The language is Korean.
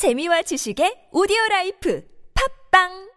재미와 지식의 오디오 라이프. 팝빵!